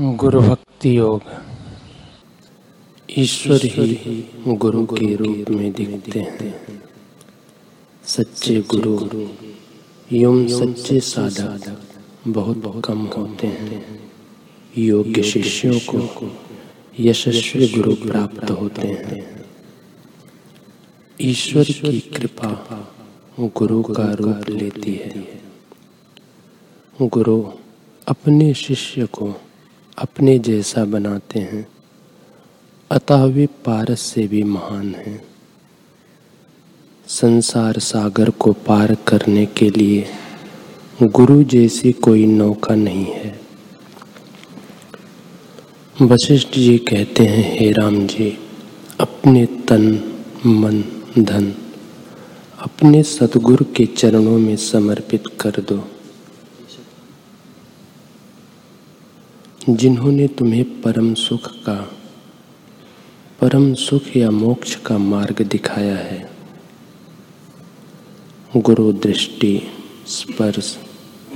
गुरु भक्ति योग ईश्वर ही गुरु के रूप में दिखते हैं। सच्चे गुरु एवं सच्चे साधक बहुत कम होते हैं। योग्य शिष्यों को यशस्वी गुरु प्राप्त होते हैं। ईश्वर की कृपा गुरु का रूप लेती है। गुरु अपने शिष्य को अपने जैसा बनाते हैं। अतः वे पारस से भी महान हैं। संसार सागर को पार करने के लिए गुरु जैसी कोई नौका नहीं है। वशिष्ठ जी कहते हैं, हे राम जी, अपने तन, मन, धन अपने सतगुरु के चरणों में समर्पित कर दो। जिन्होंने तुम्हें परम सुख का, परम सुख या मोक्ष का मार्ग दिखाया है। गुरु दृष्टि, स्पर्श,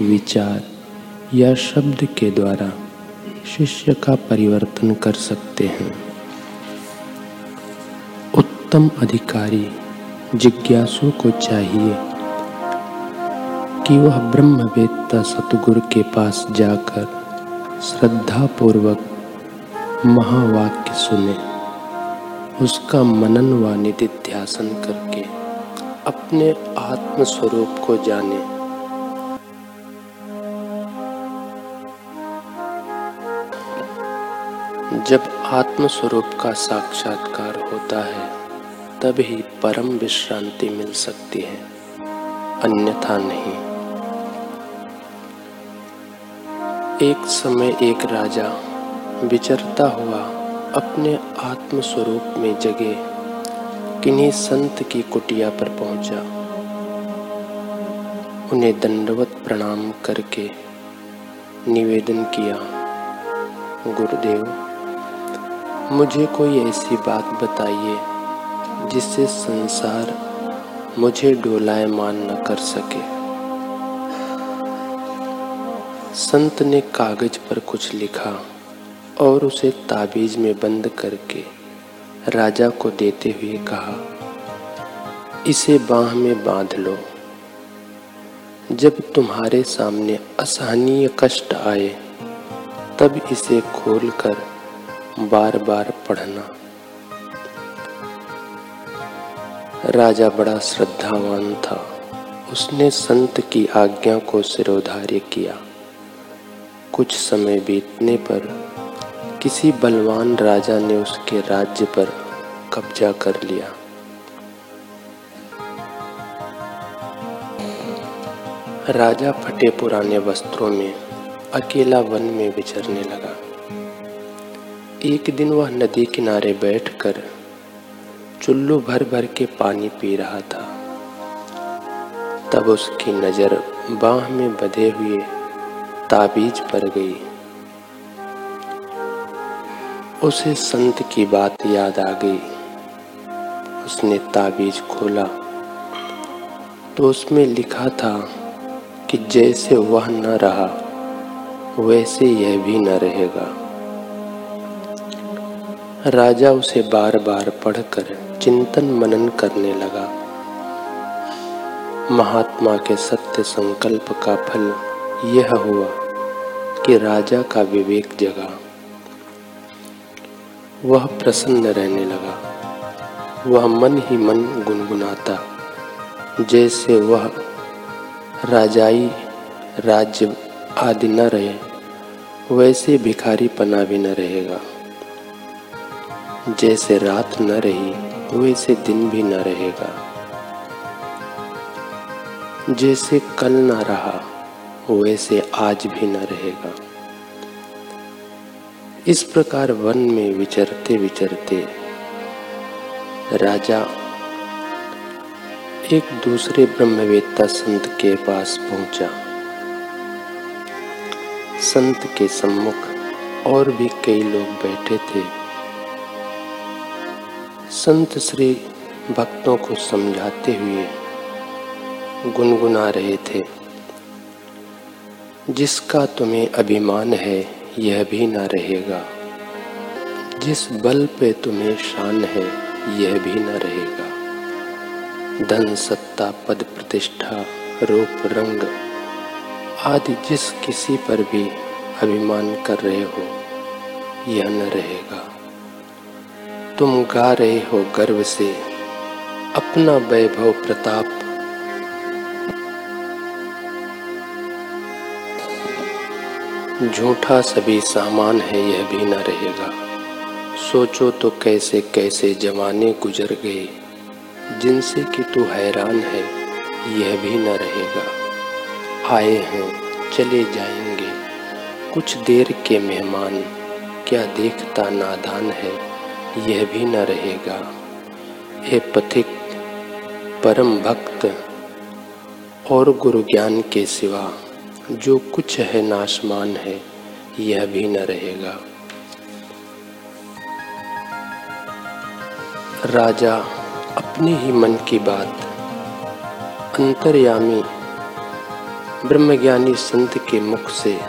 विचार या शब्द के द्वारा शिष्य का परिवर्तन कर सकते हैं। उत्तम अधिकारी जिज्ञासु को चाहिए कि वह ब्रह्मवेत्ता सतगुरु के पास जाकर श्रद्धा पूर्वक महावाक्य सुने। उसका मनन व निधिध्यासन करके अपने आत्म स्वरूप को जाने। जब आत्म स्वरूप का साक्षात्कार होता है तब ही परम विश्रांति मिल सकती है। अन्यथा नहीं। एक समय एक राजा विचरता हुआ अपने आत्म स्वरूप में जगे, किन्हीं संत की कुटिया पर पहुँचा। उन्हें दंडवत प्रणाम करके निवेदन किया, गुरुदेव, मुझे कोई ऐसी बात बताइए जिससे संसार मुझे डोलायमान न कर सके। संत ने कागज़ पर कुछ लिखा और उसे ताबीज में बंद करके राजा को देते हुए कहा, इसे बाह में बाँध लो। जब तुम्हारे सामने असहनीय कष्ट आए, तब इसे खोलकर बार बार पढ़ना। राजा बड़ा श्रद्धावान था। उसने संत की आज्ञा को सिरोधार्य किया। कुछ समय बीतने पर किसी बलवान राजा ने उसके राज्य पर कब्जा कर लिया। राजा फटे पुराने वस्त्रों में, अकेला वन में विचरने लगा। एक दिन वह नदी किनारे बैठकर चुल्लू भर भर के पानी पी रहा था। तब उसकी नज़र बाह में बधे हुए ताबीज पर गई। उसे संत की बात याद आ गई। उसने ताबीज खोला। तो उसमें लिखा था कि जैसे वह न रहा, वैसे यह भी न रहेगा। राजा उसे बार बार पढ़कर चिंतन मनन करने लगा। महात्मा के सत्य संकल्प का फल यह हुआ। कि राजा का विवेक जगा। वह प्रसन्न रहने लगा। वह मन ही मन गुनगुनाता, जैसे वह राजाई राज्य आदि न रहे, वैसे भिखारी पना भी न रहेगा। जैसे रात न रही, वैसे दिन भी न रहेगा। जैसे कल न रहा वैसे आज भी न रहेगा। इस प्रकार वन में विचरते विचरते राजा एक दूसरे ब्रह्मवेत्ता संत के पास पहुँचा। संत के सम्मुख और भी कई लोग बैठे थे। संत श्री भक्तों को समझाते हुए गुनगुना रहे थे। जिसका तुम्हें अभिमान है, यह भी न रहेगा। जिस बल पे तुम्हें शान है, यह भी न रहेगा। धन, सत्ता, पद, प्रतिष्ठा, रूप, रंग आदि जिस किसी पर भी अभिमान कर रहे हो, यह न रहेगा। तुम गा रहे हो गर्व से, अपना वैभव प्रताप झूठा सभी सामान है, यह भी न रहेगा। सोचो तो कैसे कैसे जमाने गुजर गए। जिनसे कि तू हैरान है, यह भी न रहेगा। आए हैं, चले जाएँगे। कुछ देर के मेहमान, क्या देखता नादान है, यह भी न रहेगा। हे पथिक, परम भक्त, और गुरु ज्ञान के सिवा जो कुछ है नाशमान है, यह भी न रहेगा। राजा अपने ही मन की बात, अंतर्यामी, ब्रह्मज्ञानी संत के मुख से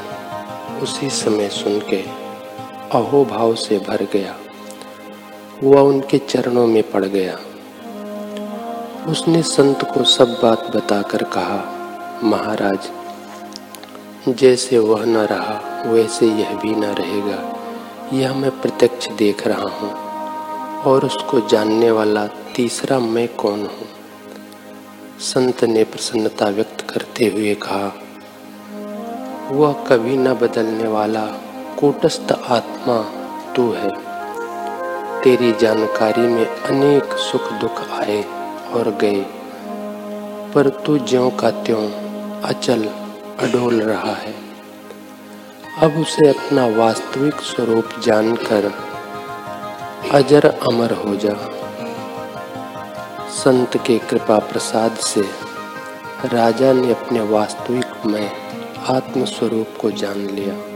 उसी समय सुन के अहोभाव से भर गया। वह उनके चरणों में पड़ गया। उसने संत को सब बात बताकर कहा, महाराज जैसे वह न रहा, वैसे यह भी न रहेगा। यह मैं प्रत्यक्ष देख रहा हूँ, और उसको जानने वाला तीसरा मैं कौन हूँ? संत ने प्रसन्नता व्यक्त करते हुए कहा, वह कभी न बदलने वाला कूटस्थ आत्मा तू है। तेरी जानकारी में अनेक सुख दुख आए और गए, पर तू ज्यों का त्यों अचल अडोल रहा है। अब उसे अपना वास्तविक स्वरूप जानकर अजर अमर हो जा। संत के कृपा प्रसाद से राजा ने अपने वास्तविक में आत्म स्वरूप को जान लिया।